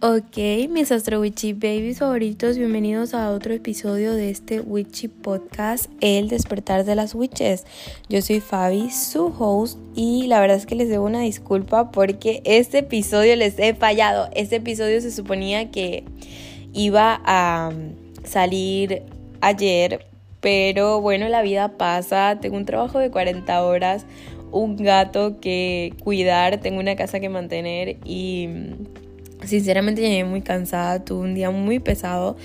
Ok, mis Astro Witchy Babies favoritos, bienvenidos a otro episodio de este Witchy Podcast, El despertar de las witches. Yo soy Fabi, su host, y la verdad es que les debo una disculpa porque este episodio les he fallado. Este episodio se suponía que iba a salir ayer, pero bueno, la vida pasa, tengo un trabajo de 40 horas, un gato que cuidar, tengo una casa que mantener y Sinceramente llegué muy cansada, tuve un día muy pesado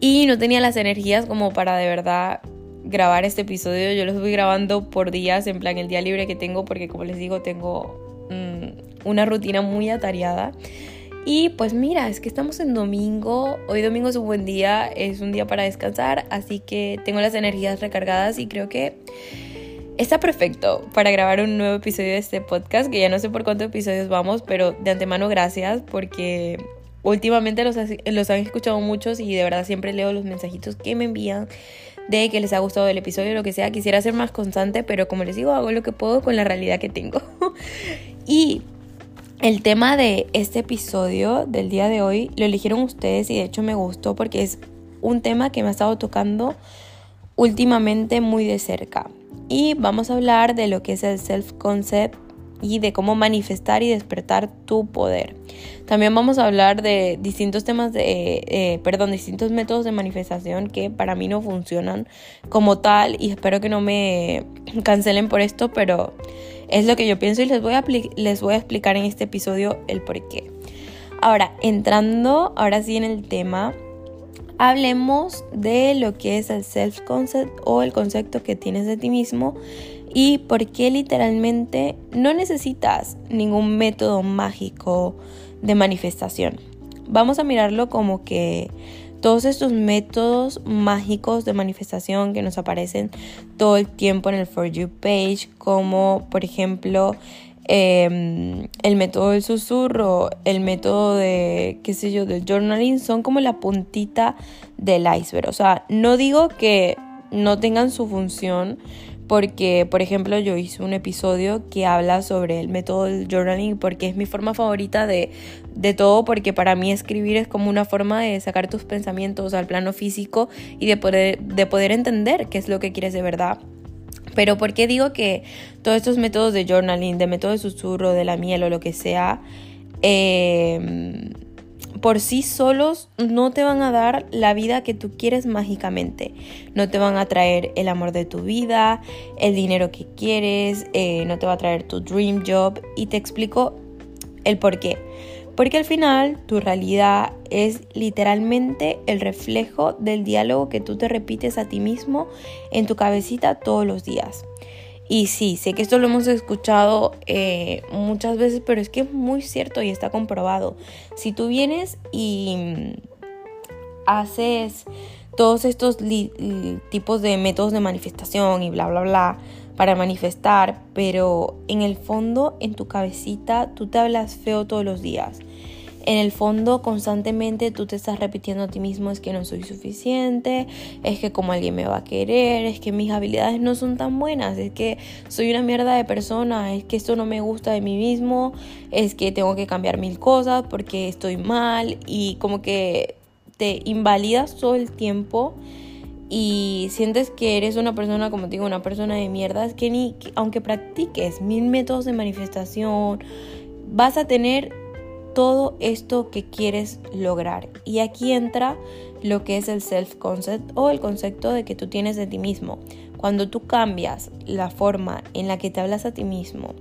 y no tenía las energías como para de verdad grabar este episodio. Yo lo estoy grabando por días, en plan el día libre que tengo, porque como les digo, tengo mm, una rutina muy atareada. Y pues mira, es que estamos en domingo, hoy domingo es un buen día, es un día para descansar, así que tengo las energías recargadas y creo que Está perfecto para grabar un nuevo episodio de este podcast, que ya no sé por cuántos episodios vamos, pero de antemano gracias porque últimamente los, han escuchado muchos y de verdad siempre leo los mensajitos que me envían de que les ha gustado el episodio, lo que sea. Quisiera ser más constante, pero como les digo, hago lo que puedo con la realidad que tengo. y el tema de este episodio del día de hoy lo eligieron ustedes y de hecho me gustó porque es un tema que me ha estado tocando últimamente muy de cerca y vamos a hablar de lo que es el self-concept y de cómo manifestar y despertar tu poder. También vamos a hablar de distintos temas de, eh, perdón, distintos métodos de manifestación que para mí no funcionan como tal y espero que no me cancelen por esto, pero es lo que yo pienso y les voy a, les voy a explicar en este episodio el por qué. Ahora, entrando ahora sí en el tema, hablemos de lo que es el self-concept o el concepto que tienes de ti mismo y por qué literalmente no necesitas ningún método mágico de manifestación. Vamos a mirarlo como que todos estos métodos mágicos de manifestación que nos aparecen todo el tiempo en el For You page, como por ejemplo Em, el método del susurro, el método de, qué sé yo, del journaling, son como la puntita del iceberg. O sea, no digo que no tengan su función, porque, por ejemplo, yo hice un episodio que habla sobre el método del journaling, porque es mi forma favorita de, de todo, porque para mí escribir es como una forma de sacar tus pensamientos al plano físico y de poder, de poder entender qué es lo que quieres de verdad pero ¿por qué digo que todos estos métodos de journaling, de método de susurro, de la miel o lo que sea, em, por sí solos no te van a dar la vida que tú quieres mágicamente. No te van a traer el amor de tu vida, el dinero que quieres, eh, no te va a traer tu dream job. Y te explico el por qué. Porque al final tu realidad es literalmente el reflejo del diálogo que tú te repites a ti mismo en tu cabecita todos los días. Y sí, sé que esto lo hemos escuchado eh, muchas veces, pero es que es muy cierto y está comprobado. Si tú vienes y haces todos estos tipos de métodos de manifestación y bla, bla, bla, para manifestar, pero en el fondo, en tu cabecita, tú te hablas feo todos los días. En el fondo, constantemente tú te estás repitiendo a ti mismo es que no soy suficiente, es que como alguien me va a querer, es que mis habilidades no son tan buenas, es que soy una mierda de persona, es que esto no me gusta de mí mismo, es que tengo que cambiar mil cosas porque estoy mal y como que te invalidas todo el tiempo y sientes que eres una persona, como te digo, una persona de mierda, es que ni, aunque practiques mil métodos de manifestación, vas a tener todo esto que quieres lograr. Y aquí entra lo que es el self-concept o el concepto de que tú tienes de ti mismo. Cuando tú cambias la forma en la que te hablas a ti mismo,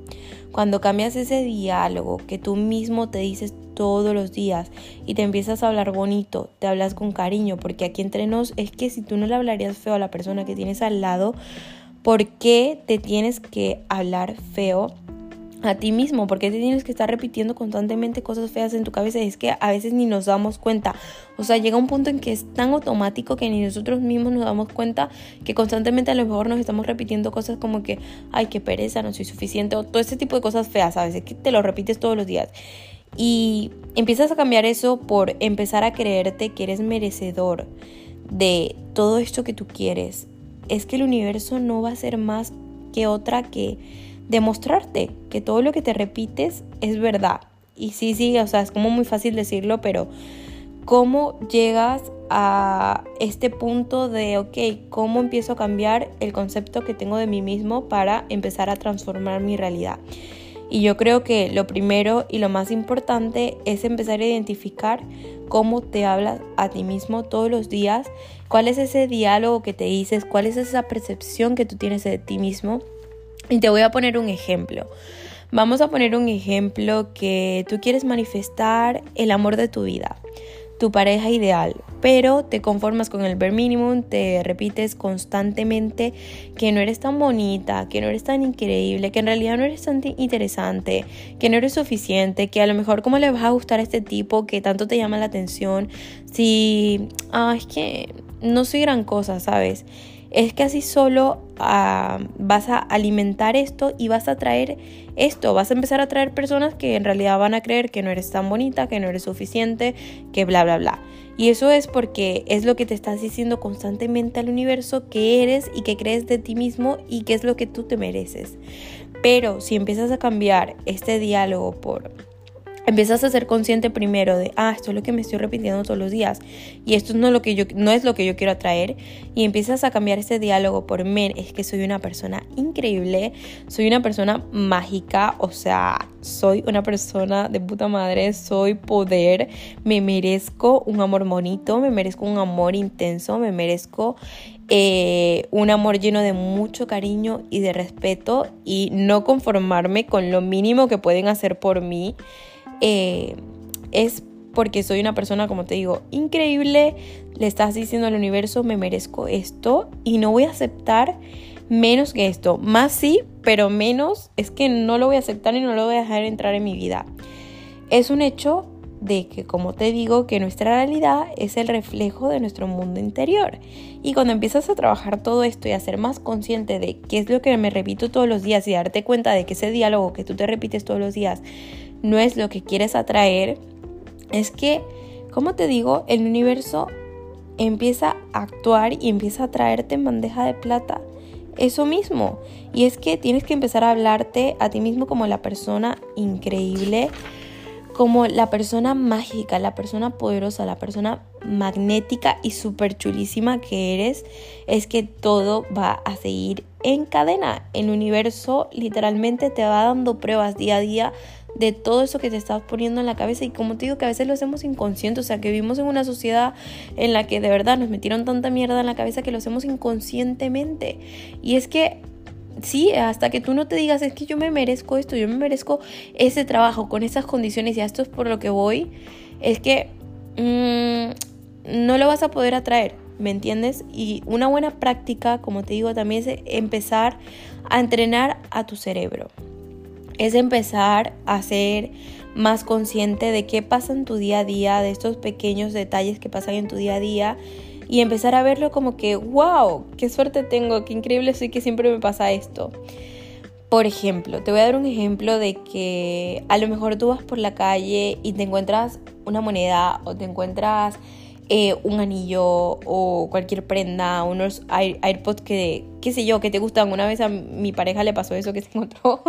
cuando cambias ese diálogo que tú mismo te dices todos los días y te empiezas a hablar bonito, te hablas con cariño, porque aquí entre nos es que si tú no le hablarías feo a la persona que tienes al lado, ¿por qué te tienes que hablar feo? A ti mismo, porque te tienes que estar repitiendo constantemente cosas feas en tu cabeza y es que a veces ni nos damos cuenta. O sea, llega un punto en que es tan automático que ni nosotros mismos nos damos cuenta que constantemente a lo mejor nos estamos repitiendo cosas como que, ay, qué pereza, no soy suficiente, o todo ese tipo de cosas feas, ¿sabes? Es que te lo repites todos los días. Y empiezas a cambiar eso por empezar a creerte que eres merecedor de todo esto que tú quieres. Es que el universo no va a ser más que otra que demostrarte que todo lo que te repites es verdad y sí, sí, o sea, es como muy fácil decirlo, pero ¿cómo llegas a este punto de, ok, ¿cómo empiezo a cambiar el concepto que tengo de mí mismo para empezar a transformar mi realidad? Y yo creo que lo primero y lo más importante es empezar a identificar cómo te hablas a ti mismo todos los días, cuál es ese diálogo que te dices, cuál es esa percepción que tú tienes de ti mismo. Y te voy a poner un ejemplo. Vamos a poner un ejemplo que tú quieres manifestar el amor de tu vida tu pareja ideal, pero te conformas con el bare minimum, te repites constantemente que no eres tan bonita, que no eres tan increíble, que en realidad no eres tan interesante, que no eres suficiente, que a lo mejor cómo le vas a gustar a este tipo que tanto te llama la atención, si, ah, es que no soy gran cosa, ¿sabes? es que así solo vas a alimentar esto y vas a traer esto, vas a empezar a traer personas que en realidad van a creer que no eres tan bonita, que no eres suficiente, que bla, bla, bla. Y eso es porque es lo que te estás diciendo constantemente al universo que eres y que crees de ti mismo y que es lo que tú te mereces. Pero si empiezas a cambiar este diálogo por empiezas a ser consciente primero de, ah, esto es lo que me estoy repitiendo todos los días y esto no, lo que yo, no es lo que yo quiero atraer y empiezas a cambiar ese diálogo por, men, es que soy una persona increíble, soy una persona mágica, o sea, soy una persona de puta madre, soy poder, me merezco un amor bonito, me merezco un amor intenso, me merezco eh, un amor lleno de mucho cariño y de respeto y no conformarme con lo mínimo que pueden hacer por mí. Eh, es porque soy una persona, como te digo, increíble, le estás diciendo al universo, me merezco esto y no voy a aceptar menos que esto. Más sí, pero menos es que no lo voy a aceptar y no lo voy a dejar entrar en mi vida. Es un hecho de que, como te digo, que nuestra realidad es el reflejo de nuestro mundo interior. Y cuando empiezas a trabajar todo esto y a ser más consciente de qué es lo que me repito todos los días y darte cuenta de que ese diálogo que tú te repites todos los días no es lo que quieres atraer, es que, como te digo, el universo empieza a actuar y empieza a traerte en bandeja de plata eso mismo. Y es que tienes que empezar a hablarte a ti mismo como la persona increíble, como la persona mágica, la persona poderosa, la persona magnética y súper chulísima que eres, es que todo va a seguir en cadena. El universo literalmente te va dando pruebas día a día de todo eso que te estás poniendo en la cabeza y como te digo que a veces lo hacemos inconsciente, o sea que vivimos en una sociedad en la que de verdad nos metieron tanta mierda en la cabeza que lo hacemos inconscientemente. Y es que sí, hasta que tú no te digas, es que yo me merezco esto, yo me merezco ese trabajo con esas condiciones y esto es por lo que voy, es que mm, no lo vas a poder atraer, ¿me entiendes? Y una buena práctica, como te digo, también es empezar a entrenar a tu cerebro es empezar a ser más consciente de qué pasa en tu día a día, de estos pequeños detalles que pasan en tu día a día y empezar a verlo como que, wow, qué suerte tengo, qué increíble soy que siempre me pasa esto. Por ejemplo, te voy a dar un ejemplo de que a lo mejor tú vas por la calle y te encuentras una moneda o te encuentras eh, un anillo o cualquier prenda, unos AirPods que, qué sé yo, que te gustan. Una vez a mi pareja le pasó eso, que se encontró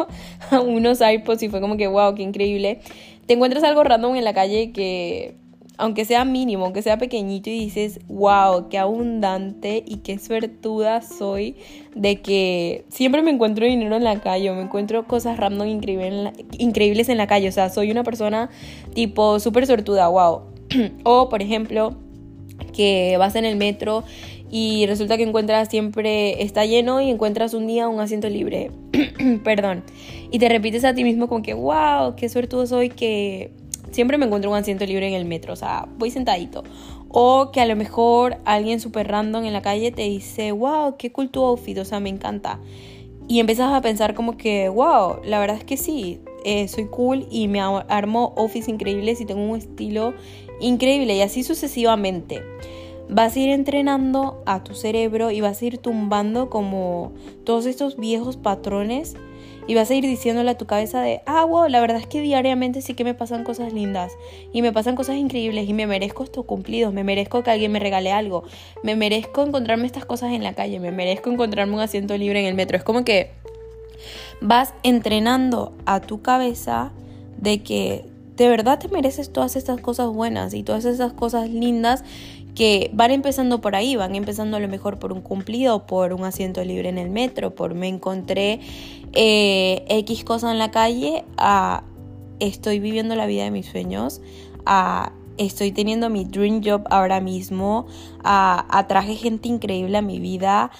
unos AirPods y fue como que, wow, qué increíble. Te encuentras algo random en la calle que, aunque sea mínimo, aunque sea pequeñito y dices, wow, qué abundante y qué suertuda soy de que siempre me encuentro dinero en la calle, me encuentro cosas random increíbles en la calle. O sea, soy una persona tipo súper suertuda, wow. o, por ejemplo, que vas en el metro y resulta que encuentras siempre está lleno y encuentras un día un asiento libre. Perdón. Y te repites a ti mismo como que, wow, qué suertudo soy que siempre me encuentro un asiento libre en el metro, o sea, voy sentadito. O que a lo mejor alguien súper random en la calle te dice, wow, qué cool tu outfit, o sea, me encanta. Y empiezas a pensar como que, wow, la verdad es que sí, eh, soy cool y me armo outfits increíbles y tengo un estilo increíble y así sucesivamente. Vas a ir entrenando a tu cerebro y vas a ir tumbando como todos estos viejos patrones y vas a ir diciéndole a tu cabeza de, ah, wow, la verdad es que diariamente sí que me pasan cosas lindas y me pasan cosas increíbles y me merezco estos cumplidos, me merezco que alguien me regale algo, me merezco encontrarme estas cosas en la calle, me merezco encontrarme un asiento libre en el metro. Es como que vas entrenando a tu cabeza de que de verdad te mereces todas estas cosas buenas y todas esas cosas lindas que van empezando por ahí, van empezando a lo mejor por un cumplido, por un asiento libre en el metro, por me encontré eh, X cosa en la calle, a estoy viviendo la vida de mis sueños, a estoy teniendo mi dream job ahora mismo, a, atraje gente increíble a mi vida,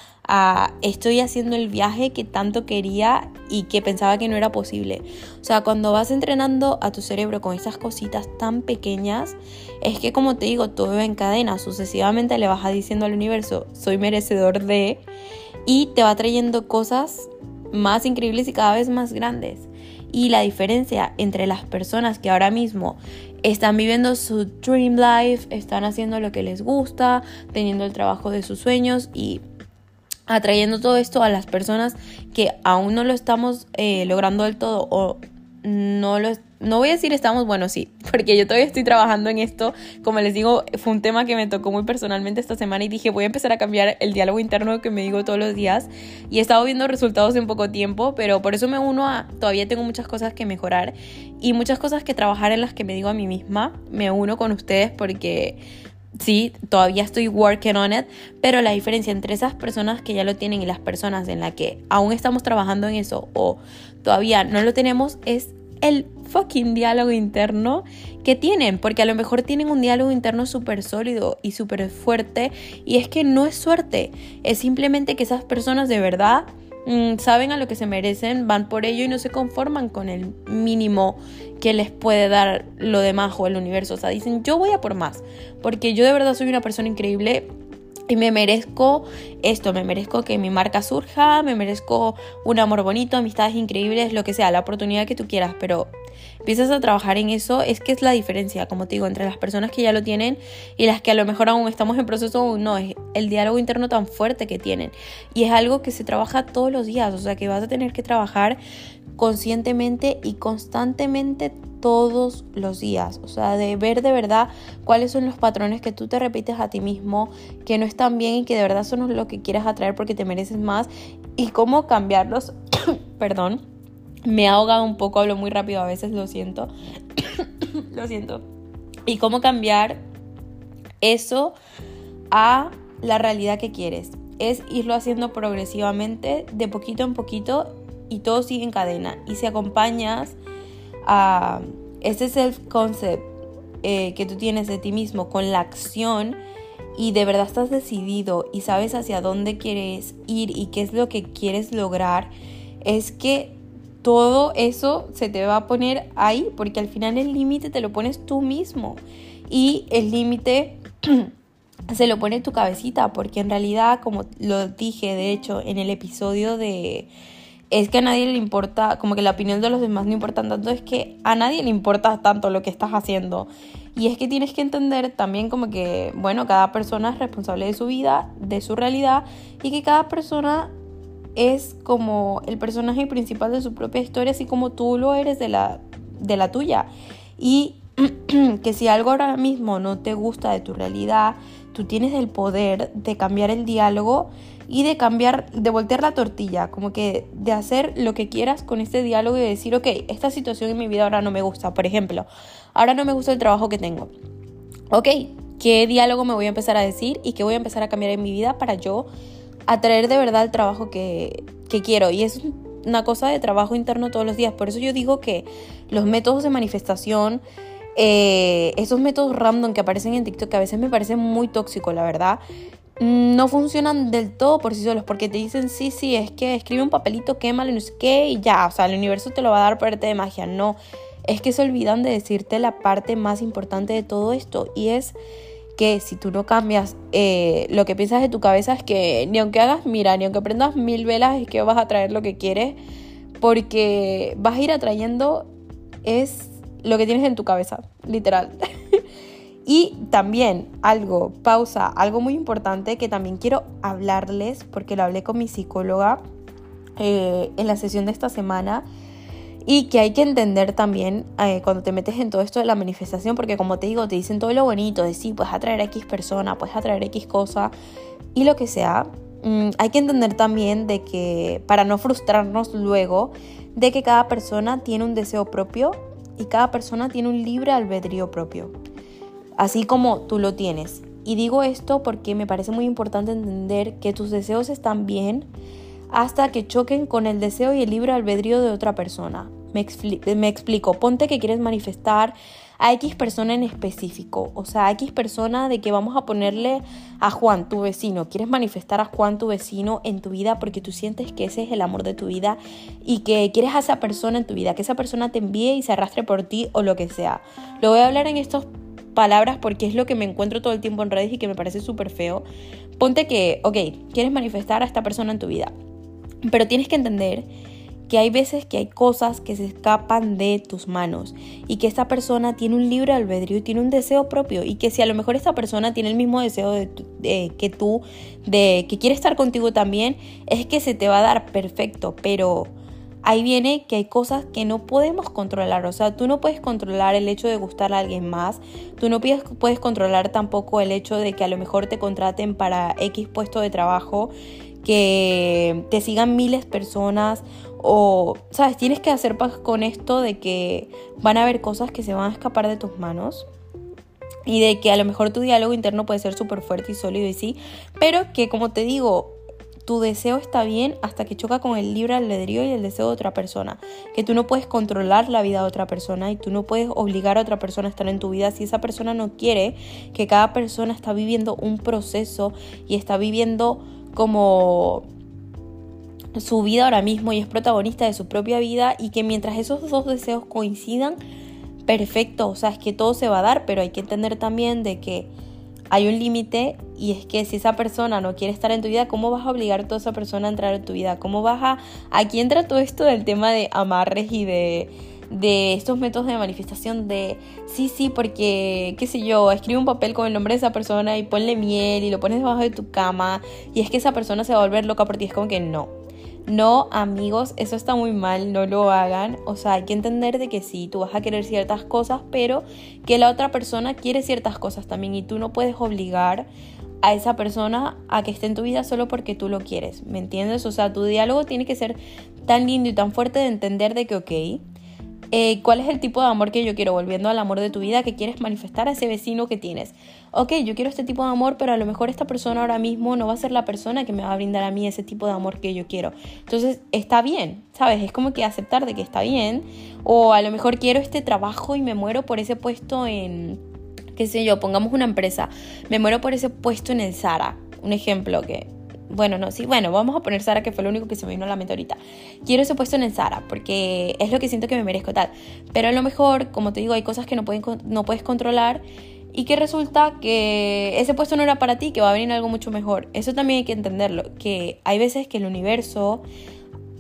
estoy haciendo el viaje que tanto quería y que pensaba que no era posible. O sea, cuando vas entrenando a tu cerebro con esas cositas tan pequeñas, es que como te digo, todo en cadena, sucesivamente le vas diciendo al universo, soy merecedor de, y te va trayendo cosas más increíbles y cada vez más grandes. Y la diferencia entre las personas que ahora mismo están viviendo su dream life, están haciendo lo que les gusta, teniendo el trabajo de sus sueños y atrayendo todo esto a las personas que aún no lo estamos eh, logrando del todo o no lo no voy a decir estamos, bueno, sí, porque yo todavía estoy trabajando en esto. Como les digo, fue un tema que me tocó muy personalmente esta semana y dije, voy a empezar a cambiar el diálogo interno que me digo todos los días. Y he estado viendo resultados en poco tiempo, pero por eso me uno a, todavía tengo muchas cosas que mejorar y muchas cosas que trabajar en las que me digo a mí misma. Me uno con ustedes porque sí, todavía estoy working on it, pero la diferencia entre esas personas que ya lo tienen y las personas en las que aún estamos trabajando en eso o todavía no lo tenemos es el fucking diálogo interno que tienen, porque a lo mejor tienen un diálogo interno súper sólido y súper fuerte, y es que no es suerte, es simplemente que esas personas de verdad saben a lo que se merecen, van por ello y no se conforman con el mínimo que les puede dar lo demás o el universo, o sea, dicen yo voy a por más, porque yo de verdad soy una persona increíble y me merezco esto, me merezco que mi marca surja, me merezco un amor bonito, amistades increíbles, lo que sea, la oportunidad que tú quieras, pero empiezas a trabajar en eso, es que es la diferencia, como te digo, entre las personas que ya lo tienen y las que a lo mejor aún estamos en proceso, no, es el diálogo interno tan fuerte que tienen. Y es algo que se trabaja todos los días, o sea que vas a tener que trabajar conscientemente y constantemente todos los días. O sea, de ver de verdad cuáles son los patrones que tú te repites a ti mismo, que no están bien y que de verdad son lo que quieres atraer porque te mereces más y cómo cambiarlos. Perdón, me he ahogado un poco, hablo muy rápido a veces, lo siento. lo siento. Y cómo cambiar eso a la realidad que quieres. Es irlo haciendo progresivamente, de poquito en poquito y todo sigue en cadena. Y si acompañas a ese self-concept eh, que tú tienes de ti mismo con la acción y de verdad estás decidido y sabes hacia dónde quieres ir y qué es lo que quieres lograr, es que todo eso se te va a poner ahí porque al final el límite te lo pones tú mismo y el límite se lo pone tu cabecita porque en realidad como lo dije de hecho en el episodio de es que a nadie le importa, como que la opinión de los demás no importa tanto, es que a nadie le importa tanto lo que estás haciendo. Y es que tienes que entender también como que, bueno, cada persona es responsable de su vida, de su realidad, y que cada persona es como el personaje principal de su propia historia, así como tú lo eres de la, de la tuya. Y que si algo ahora mismo no te gusta de tu realidad, tú tienes el poder de cambiar el diálogo y de cambiar, de voltear la tortilla, como que de hacer lo que quieras con este diálogo y decir, ok, esta situación en mi vida ahora no me gusta. Por ejemplo, ahora no me gusta el trabajo que tengo. Ok, ¿qué diálogo me voy a empezar a decir y qué voy a empezar a cambiar en mi vida para yo atraer de verdad el trabajo que, que quiero? Y es una cosa de trabajo interno todos los días. Por eso yo digo que los métodos de manifestación, eh, esos métodos random que aparecen en TikTok, que a veces me parecen muy tóxicos, la verdad, no funcionan del todo por sí solos, porque te dicen, sí, sí, es que escribe un papelito, quémalo, no sé qué, y ya, o sea, el universo te lo va a dar por arte de magia. No, es que se olvidan de decirte la parte más importante de todo esto, y es que si tú no cambias eh, lo que piensas de tu cabeza, es que ni aunque hagas, mira, ni aunque prendas mil velas, es que vas a traer lo que quieres, porque vas a ir atrayendo es lo que tienes en tu cabeza, literal. Y también algo, pausa, algo muy importante que también quiero hablarles, porque lo hablé con mi psicóloga eh, en la sesión de esta semana, y que hay que entender también eh, cuando te metes en todo esto de la manifestación, porque como te digo, te dicen todo lo bonito de sí, puedes atraer a X persona, puedes atraer X cosa y lo que sea. Mm, hay que entender también de que para no frustrarnos luego, de que cada persona tiene un deseo propio y cada persona tiene un libre albedrío propio, así como tú lo tienes. Y digo esto porque me parece muy importante entender que tus deseos están bien hasta que choquen con el deseo y el libre albedrío de otra persona. Me, explico, ponte que quieres manifestar a X persona en específico, o sea, a X persona de que vamos a ponerle a Juan, tu vecino, quieres manifestar a Juan, tu vecino, en tu vida porque tú sientes que ese es el amor de tu vida y que quieres a esa persona en tu vida, que esa persona te envíe y se arrastre por ti o lo que sea. Lo voy a hablar en estas palabras porque es lo que me encuentro todo el tiempo en redes y que me parece súper feo. Ponte que, ok, quieres manifestar a esta persona en tu vida, pero tienes que entender que hay veces que hay cosas que se escapan de tus manos y que esta persona tiene un libre albedrío y tiene un deseo propio y que si a lo mejor esta persona tiene el mismo deseo de, que tú, de que quiere estar contigo también, es que se te va a dar perfecto, pero ahí viene que hay cosas que no podemos controlar. O sea, tú no puedes controlar el hecho de gustar a alguien más. Tú no puedes, puedes controlar tampoco el hecho de que a lo mejor te contraten para X puesto de trabajo, que te sigan miles de personas o, sabes, tienes que hacer paz con esto de que van a haber cosas que se van a escapar de tus manos. Y de que a lo mejor tu diálogo interno puede ser súper fuerte y sólido y sí. Pero que como te digo, tu deseo está bien hasta que choca con el libre albedrío y el deseo de otra persona. Que tú no puedes controlar la vida de otra persona y tú no puedes obligar a otra persona a estar en tu vida si esa persona no quiere, que cada persona está viviendo un proceso y está viviendo como su vida ahora mismo y es protagonista de su propia vida y que mientras esos dos deseos coincidan, perfecto, o sea, es que todo se va a dar, pero hay que entender también de que hay un límite y es que si esa persona no quiere estar en tu vida, ¿cómo vas a obligar a toda esa persona a entrar en tu vida? ¿Cómo vas a... Aquí entra todo esto del tema de amarres y de de estos métodos de manifestación de sí, sí, porque, qué sé yo, escribe un papel con el nombre de esa persona y ponle miel y lo pones debajo de tu cama y es que esa persona se va a volver loca por ti. Es como que no. No, amigos, eso está muy mal, no lo hagan. O sea, hay que entender de que sí, tú vas a querer ciertas cosas, pero que la otra persona quiere ciertas cosas también y tú no puedes obligar a esa persona a que esté en tu vida solo porque tú lo quieres, ¿me entiendes? O sea, tu diálogo tiene que ser tan lindo y tan fuerte de entender de que, ok, eh, cuál es el tipo de amor que yo quiero, volviendo al amor de tu vida que quieres manifestar a ese vecino que tienes. Ok, yo quiero este tipo de amor, pero a lo mejor esta persona ahora mismo no va a ser la persona que me va a brindar a mí ese tipo de amor que yo quiero. Entonces, está bien, ¿sabes? Es como que aceptar de que está bien. O a lo mejor quiero este trabajo y me muero por ese puesto en, qué sé yo, pongamos una empresa. Me muero por ese puesto en el Zara. Un ejemplo que bueno, no, sí, bueno, vamos a poner Sara, que fue lo único que se me vino a la mente ahorita. Quiero ese puesto en Sara, porque es lo que siento que me merezco tal. Pero a lo mejor, como te digo, hay cosas que no, no puedes controlar y que resulta que ese puesto no era para ti, que va a venir algo mucho mejor. Eso también hay que entenderlo, que hay veces que el universo,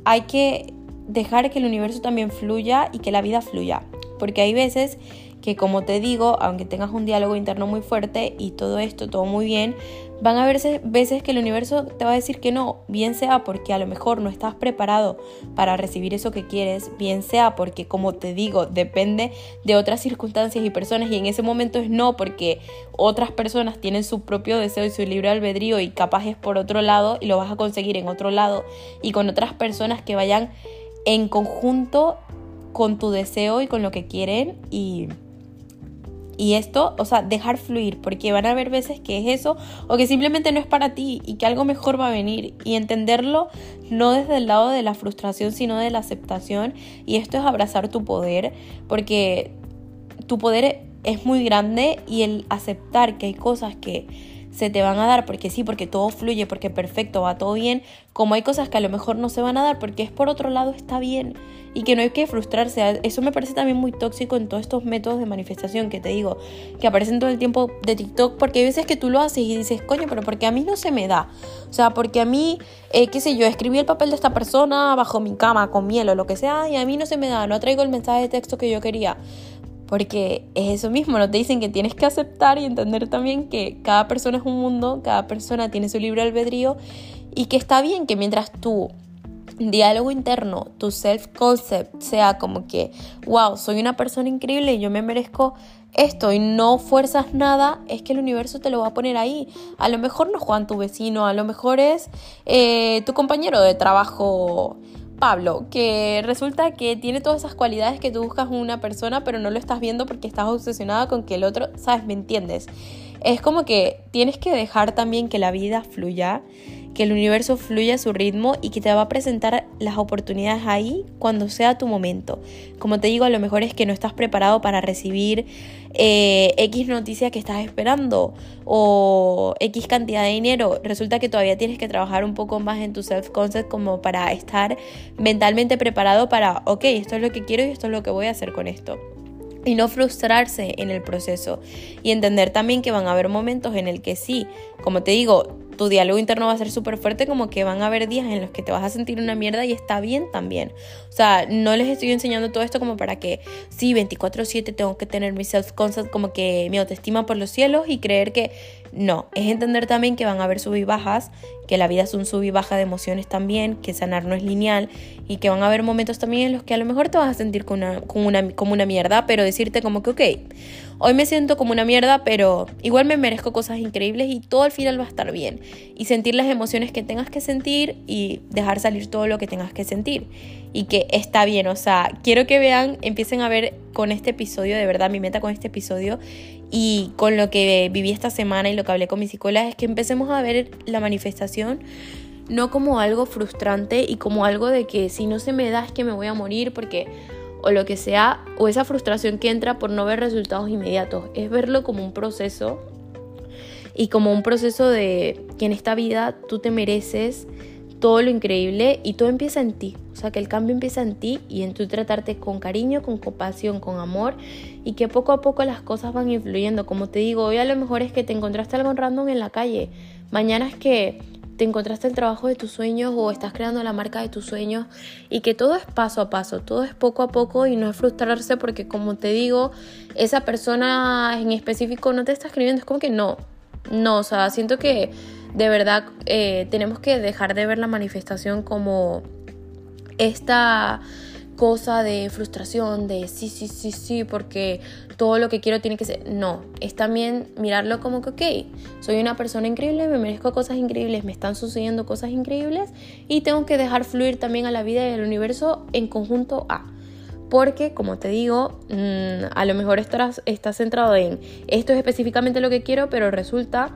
hay que dejar que el universo también fluya y que la vida fluya. Porque hay veces que como te digo, aunque tengas un diálogo interno muy fuerte y todo esto, todo muy bien, van a haber veces que el universo te va a decir que no, bien sea porque a lo mejor no estás preparado para recibir eso que quieres, bien sea porque como te digo, depende de otras circunstancias y personas y en ese momento es no porque otras personas tienen su propio deseo y su libre albedrío y capaz es por otro lado y lo vas a conseguir en otro lado y con otras personas que vayan en conjunto con tu deseo y con lo que quieren y y esto, o sea, dejar fluir, porque van a haber veces que es eso o que simplemente no es para ti y que algo mejor va a venir y entenderlo no desde el lado de la frustración, sino de la aceptación. Y esto es abrazar tu poder, porque tu poder es muy grande y el aceptar que hay cosas que se te van a dar porque sí, porque todo fluye, porque perfecto, va todo bien, como hay cosas que a lo mejor no se van a dar porque es por otro lado está bien y que no hay que frustrarse. Eso me parece también muy tóxico en todos estos métodos de manifestación que te digo, que aparecen todo el tiempo de TikTok, porque hay veces que tú lo haces y dices, coño, pero porque a mí no se me da. O sea, porque a mí, eh, qué sé yo, escribí el papel de esta persona bajo mi cama con miel o lo que sea y a mí no se me da, no traigo el mensaje de texto que yo quería. Porque es eso mismo, no te dicen que tienes que aceptar y entender también que cada persona es un mundo, cada persona tiene su libre albedrío y que está bien que mientras tu diálogo interno, tu self-concept sea como que, wow, soy una persona increíble y yo me merezco esto y no fuerzas nada, es que el universo te lo va a poner ahí. A lo mejor no Juan tu vecino, a lo mejor es eh, tu compañero de trabajo Pablo, que resulta que tiene todas esas cualidades que tú buscas en una persona, pero no lo estás viendo porque estás obsesionada con que el otro, ¿sabes? ¿Me entiendes? Es como que tienes que dejar también que la vida fluya que el universo fluya a su ritmo y que te va a presentar las oportunidades ahí cuando sea tu momento. Como te digo, a lo mejor es que no estás preparado para recibir eh, X noticia que estás esperando o X cantidad de dinero. Resulta que todavía tienes que trabajar un poco más en tu self-concept como para estar mentalmente preparado para, ok, esto es lo que quiero y esto es lo que voy a hacer con esto y no frustrarse en el proceso y entender también que van a haber momentos en el que sí, como te digo, tu diálogo interno va a ser súper fuerte, como que van a haber días en los que te vas a sentir una mierda y está bien también. O sea, no les estoy enseñando todo esto como para que, sí, 24/7 tengo que tener mi self-concept, como que mi autoestima por los cielos y creer que no, es entender también que van a haber sub y bajas, que la vida es un sub y baja de emociones también, que sanar no es lineal y que van a haber momentos también en los que a lo mejor te vas a sentir con una, una, como una mierda, pero decirte como que, ok, hoy me siento como una mierda, pero igual me merezco cosas increíbles y todo al final va a estar bien. Y sentir las emociones que tengas que sentir y dejar salir todo lo que tengas que sentir. Y que está bien, o sea, quiero que vean, empiecen a ver con este episodio, de verdad, mi meta con este episodio y con lo que viví esta semana y lo que hablé con mi psicóloga es que empecemos a ver la manifestación no como algo frustrante y como algo de que si no se me da es que me voy a morir porque o lo que sea o esa frustración que entra por no ver resultados inmediatos. Es verlo como un proceso y como un proceso de que en esta vida tú te mereces todo lo increíble y todo empieza en ti. O sea, que el cambio empieza en ti y en tu tratarte con cariño, con compasión, con amor y que poco a poco las cosas van influyendo. Como te digo, hoy a lo mejor es que te encontraste algo random en la calle. Mañana es que te encontraste el trabajo de tus sueños o estás creando la marca de tus sueños y que todo es paso a paso, todo es poco a poco y no es frustrarse porque como te digo, esa persona en específico no te está escribiendo, es como que no, no, o sea, siento que de verdad eh, tenemos que dejar de ver la manifestación como esta cosa de frustración, de sí, sí, sí, sí, porque todo lo que quiero tiene que ser... No, es también mirarlo como que, ok, soy una persona increíble, me merezco cosas increíbles, me están sucediendo cosas increíbles y tengo que dejar fluir también a la vida y al universo en conjunto a. Porque, como te digo, mm, a lo mejor estás, estás centrado en esto es específicamente lo que quiero, pero resulta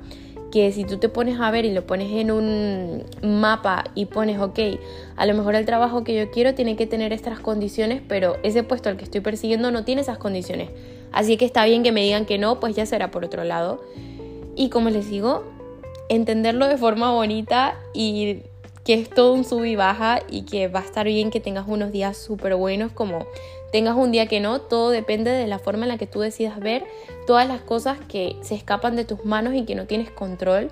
que si tú te pones a ver y lo pones en un mapa y pones, ok, a lo mejor el trabajo que yo quiero tiene que tener estas condiciones, pero ese puesto al que estoy persiguiendo no tiene esas condiciones. Así que está bien que me digan que no, pues ya será por otro lado. Y como les digo, entenderlo de forma bonita y que es todo un sub y baja y que va a estar bien que tengas unos días súper buenos como tengas un día que no, todo depende de la forma en la que tú decidas ver todas las cosas que se escapan de tus manos y que no tienes control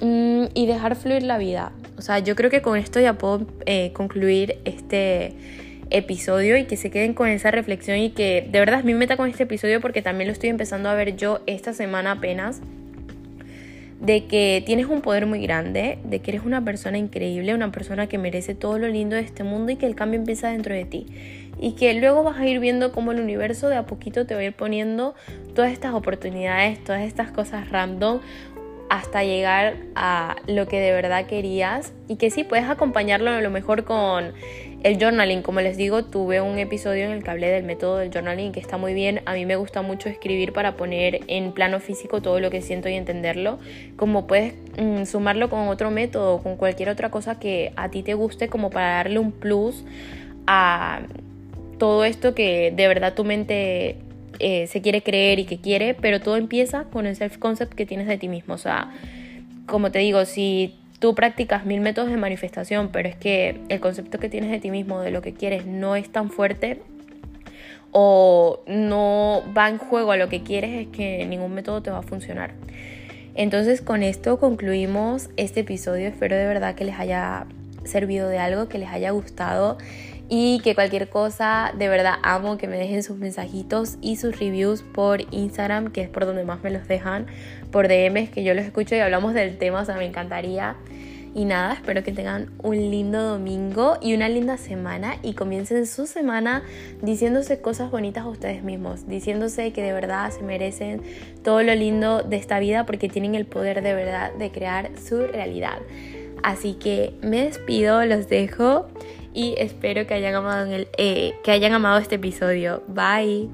mm, y dejar fluir la vida. O sea, yo creo que con esto ya puedo eh, concluir este episodio y que se queden con esa reflexión y que de verdad es mi meta con este episodio porque también lo estoy empezando a ver yo esta semana apenas de que tienes un poder muy grande, de que eres una persona increíble, una persona que merece todo lo lindo de este mundo y que el cambio empieza dentro de ti. Y que luego vas a ir viendo cómo el universo de a poquito te va a ir poniendo todas estas oportunidades, todas estas cosas random hasta llegar a lo que de verdad querías y que sí puedes acompañarlo a lo mejor con el journaling. Como les digo, tuve un episodio en el que hablé del método del journaling que está muy bien. A mí me gusta mucho escribir para poner en plano físico todo lo que siento y entenderlo. Como puedes mm, sumarlo con otro método, con cualquier otra cosa que a ti te guste, como para darle un plus a todo esto que de verdad tu mente eh, se quiere creer y que quiere, pero todo empieza con el self-concept que tienes de ti mismo. O sea, como te digo, si tú practicas mil métodos de manifestación, pero es que el concepto que tienes de ti mismo, de lo que quieres, no es tan fuerte o no va en juego a lo que quieres, es que ningún método te va a funcionar. Entonces con esto concluimos este episodio. Espero de verdad que les haya servido de algo, que les haya gustado y que cualquier cosa, de verdad amo que me dejen sus mensajitos y sus reviews por Instagram, que es por donde más me los dejan, por DMs que yo los escucho y hablamos del tema, o sea, me encantaría. Y nada, espero que tengan un lindo domingo y una linda semana y comiencen su semana diciéndose cosas bonitas a ustedes mismos, diciéndose que de verdad se merecen todo lo lindo de esta vida porque tienen el poder de verdad de crear su realidad. Así que me despido, los dejo y espero que hayan amado, en el, eh, que hayan amado este episodio. Bye.